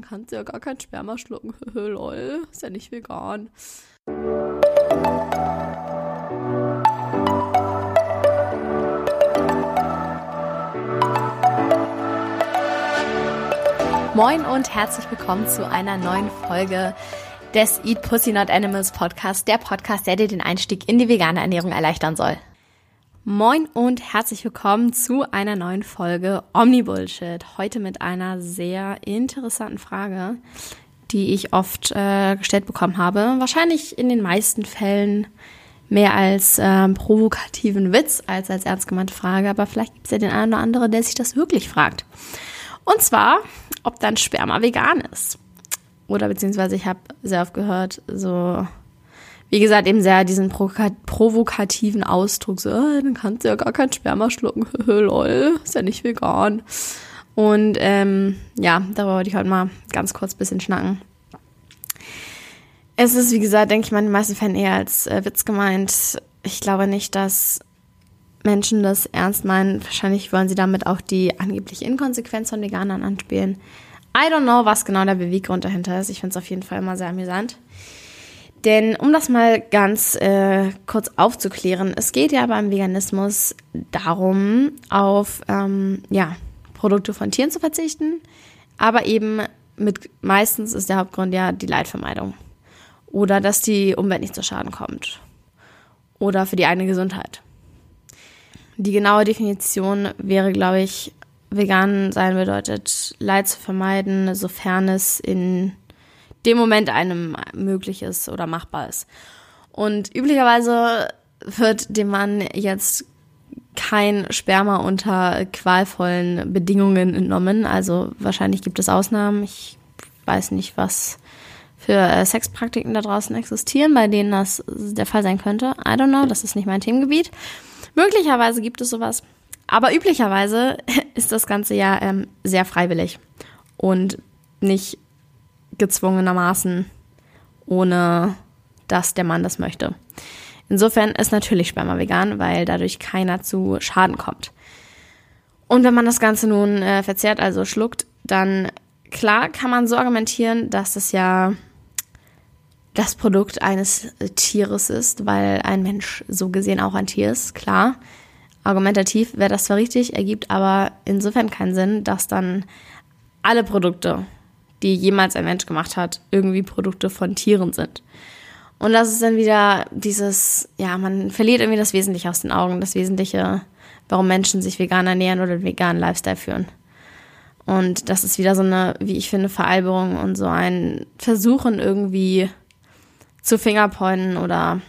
dann kannst du ja gar kein Sperma schlucken. Lol, ist ja nicht vegan. Moin und herzlich willkommen zu einer neuen Folge des Eat Pussy Not Animals Podcast, der Podcast, der dir den Einstieg in die vegane Ernährung erleichtern soll. Moin und herzlich willkommen zu einer neuen Folge Omni-Bullshit. Heute mit einer sehr interessanten Frage, die ich oft äh, gestellt bekommen habe. Wahrscheinlich in den meisten Fällen mehr als äh, provokativen Witz als als ernst gemeinte Frage, aber vielleicht gibt es ja den einen oder anderen, der sich das wirklich fragt. Und zwar, ob dein Sperma vegan ist. Oder beziehungsweise ich habe sehr oft gehört, so wie gesagt, eben sehr diesen provokativen Ausdruck, so, oh, dann kannst du ja gar kein Sperma schlucken, lol, ist ja nicht vegan. Und ähm, ja, darüber wollte ich heute mal ganz kurz ein bisschen schnacken. Es ist, wie gesagt, denke ich mal, den meisten Fällen eher als äh, Witz gemeint. Ich glaube nicht, dass Menschen das ernst meinen. Wahrscheinlich wollen sie damit auch die angebliche Inkonsequenz von Veganern anspielen. I don't know, was genau der Beweggrund dahinter ist. Ich finde es auf jeden Fall immer sehr amüsant. Denn um das mal ganz äh, kurz aufzuklären, es geht ja beim Veganismus darum, auf ähm, ja, Produkte von Tieren zu verzichten, aber eben mit meistens ist der Hauptgrund ja die Leidvermeidung oder dass die Umwelt nicht zu Schaden kommt oder für die eigene Gesundheit. Die genaue Definition wäre, glaube ich, vegan sein bedeutet Leid zu vermeiden, sofern es in dem Moment einem möglich ist oder machbar ist. Und üblicherweise wird dem Mann jetzt kein Sperma unter qualvollen Bedingungen entnommen. Also wahrscheinlich gibt es Ausnahmen. Ich weiß nicht, was für äh, Sexpraktiken da draußen existieren, bei denen das der Fall sein könnte. I don't know, das ist nicht mein Themengebiet. Möglicherweise gibt es sowas. Aber üblicherweise ist das Ganze ja ähm, sehr freiwillig und nicht gezwungenermaßen, ohne dass der Mann das möchte. Insofern ist natürlich Sperma vegan, weil dadurch keiner zu Schaden kommt. Und wenn man das Ganze nun äh, verzehrt, also schluckt, dann klar kann man so argumentieren, dass das ja das Produkt eines Tieres ist, weil ein Mensch so gesehen auch ein Tier ist, klar. Argumentativ wäre das zwar richtig, ergibt aber insofern keinen Sinn, dass dann alle Produkte die jemals ein Mensch gemacht hat, irgendwie Produkte von Tieren sind. Und das ist dann wieder dieses, ja, man verliert irgendwie das Wesentliche aus den Augen, das Wesentliche, warum Menschen sich vegan ernähren oder veganen Lifestyle führen. Und das ist wieder so eine, wie ich finde, Veralberung und so ein Versuchen irgendwie zu Fingerpointen oder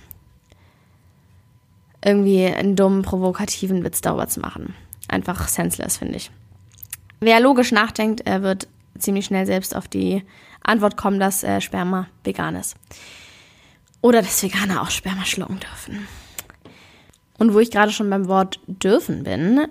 irgendwie einen dummen, provokativen Witz darüber zu machen. Einfach senseless, finde ich. Wer logisch nachdenkt, er wird ziemlich schnell selbst auf die Antwort kommen, dass äh, Sperma vegan ist. Oder dass Veganer auch Sperma schlucken dürfen. Und wo ich gerade schon beim Wort dürfen bin,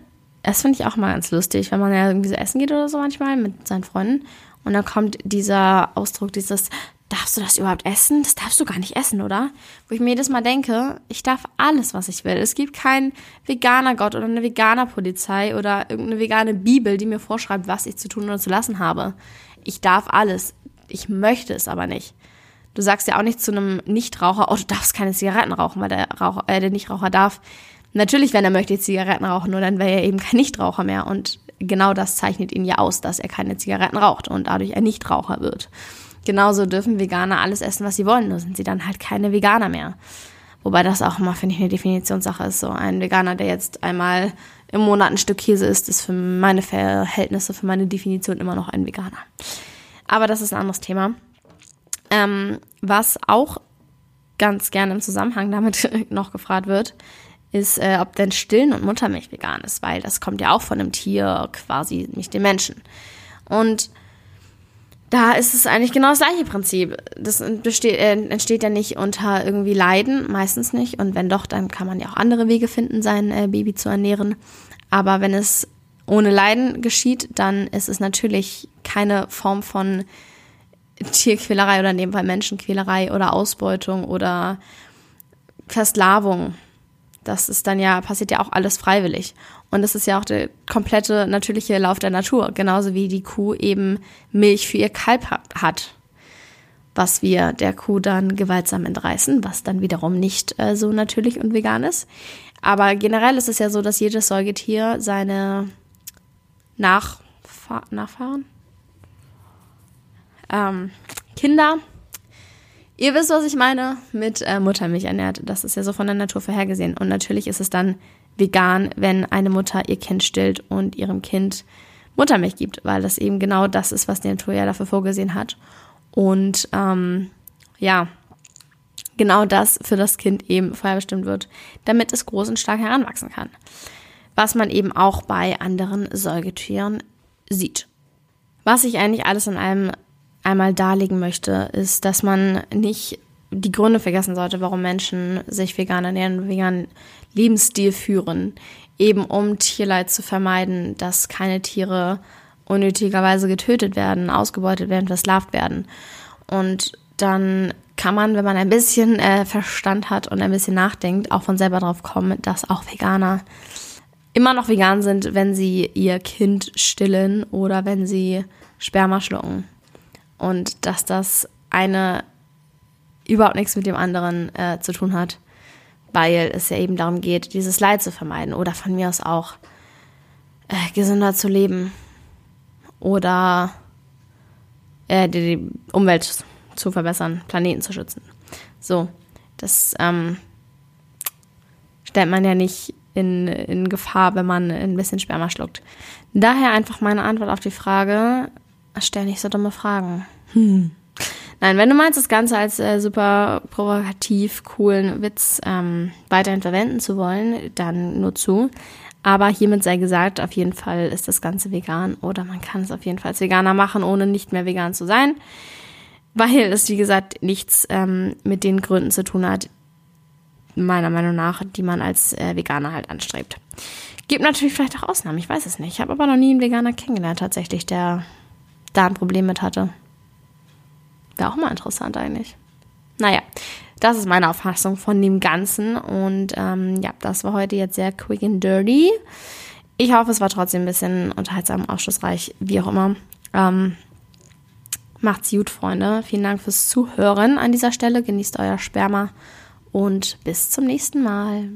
das finde ich auch mal ganz lustig, wenn man ja irgendwie so essen geht oder so manchmal mit seinen Freunden. Und dann kommt dieser Ausdruck, dieses, darfst du das überhaupt essen? Das darfst du gar nicht essen, oder? Wo ich mir jedes Mal denke, ich darf alles, was ich will. Es gibt keinen veganer Gott oder eine veganer Polizei oder irgendeine vegane Bibel, die mir vorschreibt, was ich zu tun oder zu lassen habe. Ich darf alles. Ich möchte es aber nicht. Du sagst ja auch nicht zu einem Nichtraucher, oh, du darfst keine Zigaretten rauchen, weil der, Raucher, äh, der Nichtraucher darf. Natürlich, wenn er möchte Zigaretten rauchen, nur dann wäre er eben kein Nichtraucher mehr. Und genau das zeichnet ihn ja aus, dass er keine Zigaretten raucht und dadurch ein Nichtraucher wird. Genauso dürfen Veganer alles essen, was sie wollen, nur sind sie dann halt keine Veganer mehr. Wobei das auch immer, finde ich, eine Definitionssache ist. So ein Veganer, der jetzt einmal im Monat ein Stück Käse isst, ist für meine Verhältnisse, für meine Definition immer noch ein Veganer. Aber das ist ein anderes Thema. Ähm, was auch ganz gerne im Zusammenhang damit noch gefragt wird, ist, äh, ob denn Stillen und Muttermilch vegan ist, weil das kommt ja auch von einem Tier, quasi nicht dem Menschen. Und da ist es eigentlich genau das gleiche Prinzip. Das besteht, äh, entsteht ja nicht unter irgendwie Leiden, meistens nicht. Und wenn doch, dann kann man ja auch andere Wege finden, sein äh, Baby zu ernähren. Aber wenn es ohne Leiden geschieht, dann ist es natürlich keine Form von Tierquälerei oder in dem Fall Menschenquälerei oder Ausbeutung oder Versklavung. Das ist dann ja, passiert ja auch alles freiwillig. Und das ist ja auch der komplette natürliche Lauf der Natur, genauso wie die Kuh eben Milch für ihr Kalb hat, was wir der Kuh dann gewaltsam entreißen, was dann wiederum nicht äh, so natürlich und vegan ist. Aber generell ist es ja so, dass jedes Säugetier seine Nachfahr Nachfahren, ähm, Kinder Ihr wisst, was ich meine, mit äh, Muttermilch ernährt. Das ist ja so von der Natur vorhergesehen. Und natürlich ist es dann vegan, wenn eine Mutter ihr Kind stillt und ihrem Kind Muttermilch gibt, weil das eben genau das ist, was die Natur ja dafür vorgesehen hat. Und ähm, ja, genau das für das Kind eben vorherbestimmt wird, damit es groß und stark heranwachsen kann. Was man eben auch bei anderen Säugetieren sieht. Was ich eigentlich alles in allem einmal darlegen möchte, ist, dass man nicht die Gründe vergessen sollte, warum Menschen sich vegan ernähren und veganen Lebensstil führen, eben um Tierleid zu vermeiden, dass keine Tiere unnötigerweise getötet werden, ausgebeutet werden, versklavt werden. Und dann kann man, wenn man ein bisschen äh, Verstand hat und ein bisschen nachdenkt, auch von selber drauf kommen, dass auch Veganer immer noch vegan sind, wenn sie ihr Kind stillen oder wenn sie Sperma schlucken und dass das eine überhaupt nichts mit dem anderen äh, zu tun hat, weil es ja eben darum geht, dieses Leid zu vermeiden oder von mir aus auch äh, gesünder zu leben oder äh, die, die, Umwelt zu verbessern, Planeten zu schützen. So, das ähm, stellt man ja nicht in, in Gefahr, wenn man ein bisschen Sperma schluckt. Daher einfach meine Antwort auf die Frage, stell nicht so dumme Fragen. Hm. Nein, wenn du meinst, das Ganze als äh, super provokativ, coolen Witz ähm, weiterhin verwenden zu wollen, dann nur zu. Aber hiermit sei gesagt, auf jeden Fall ist das Ganze vegan oder man kann es auf jeden Fall als Veganer machen, ohne nicht mehr vegan zu sein. Weil es, wie gesagt, nichts ähm, mit den Gründen zu tun hat, meiner Meinung nach, die man als äh, Veganer halt anstrebt. Gibt natürlich vielleicht auch Ausnahmen, ich weiß es nicht. Ich habe aber noch nie einen Veganer kennengelernt, tatsächlich, der da ein Problem mit hatte. Wäre auch mal interessant eigentlich. Naja, das ist meine Auffassung von dem Ganzen. Und ähm, ja, das war heute jetzt sehr quick and dirty. Ich hoffe, es war trotzdem ein bisschen unterhaltsam, aufschlussreich, wie auch immer. Ähm, macht's gut, Freunde. Vielen Dank fürs Zuhören an dieser Stelle. Genießt euer Sperma und bis zum nächsten Mal.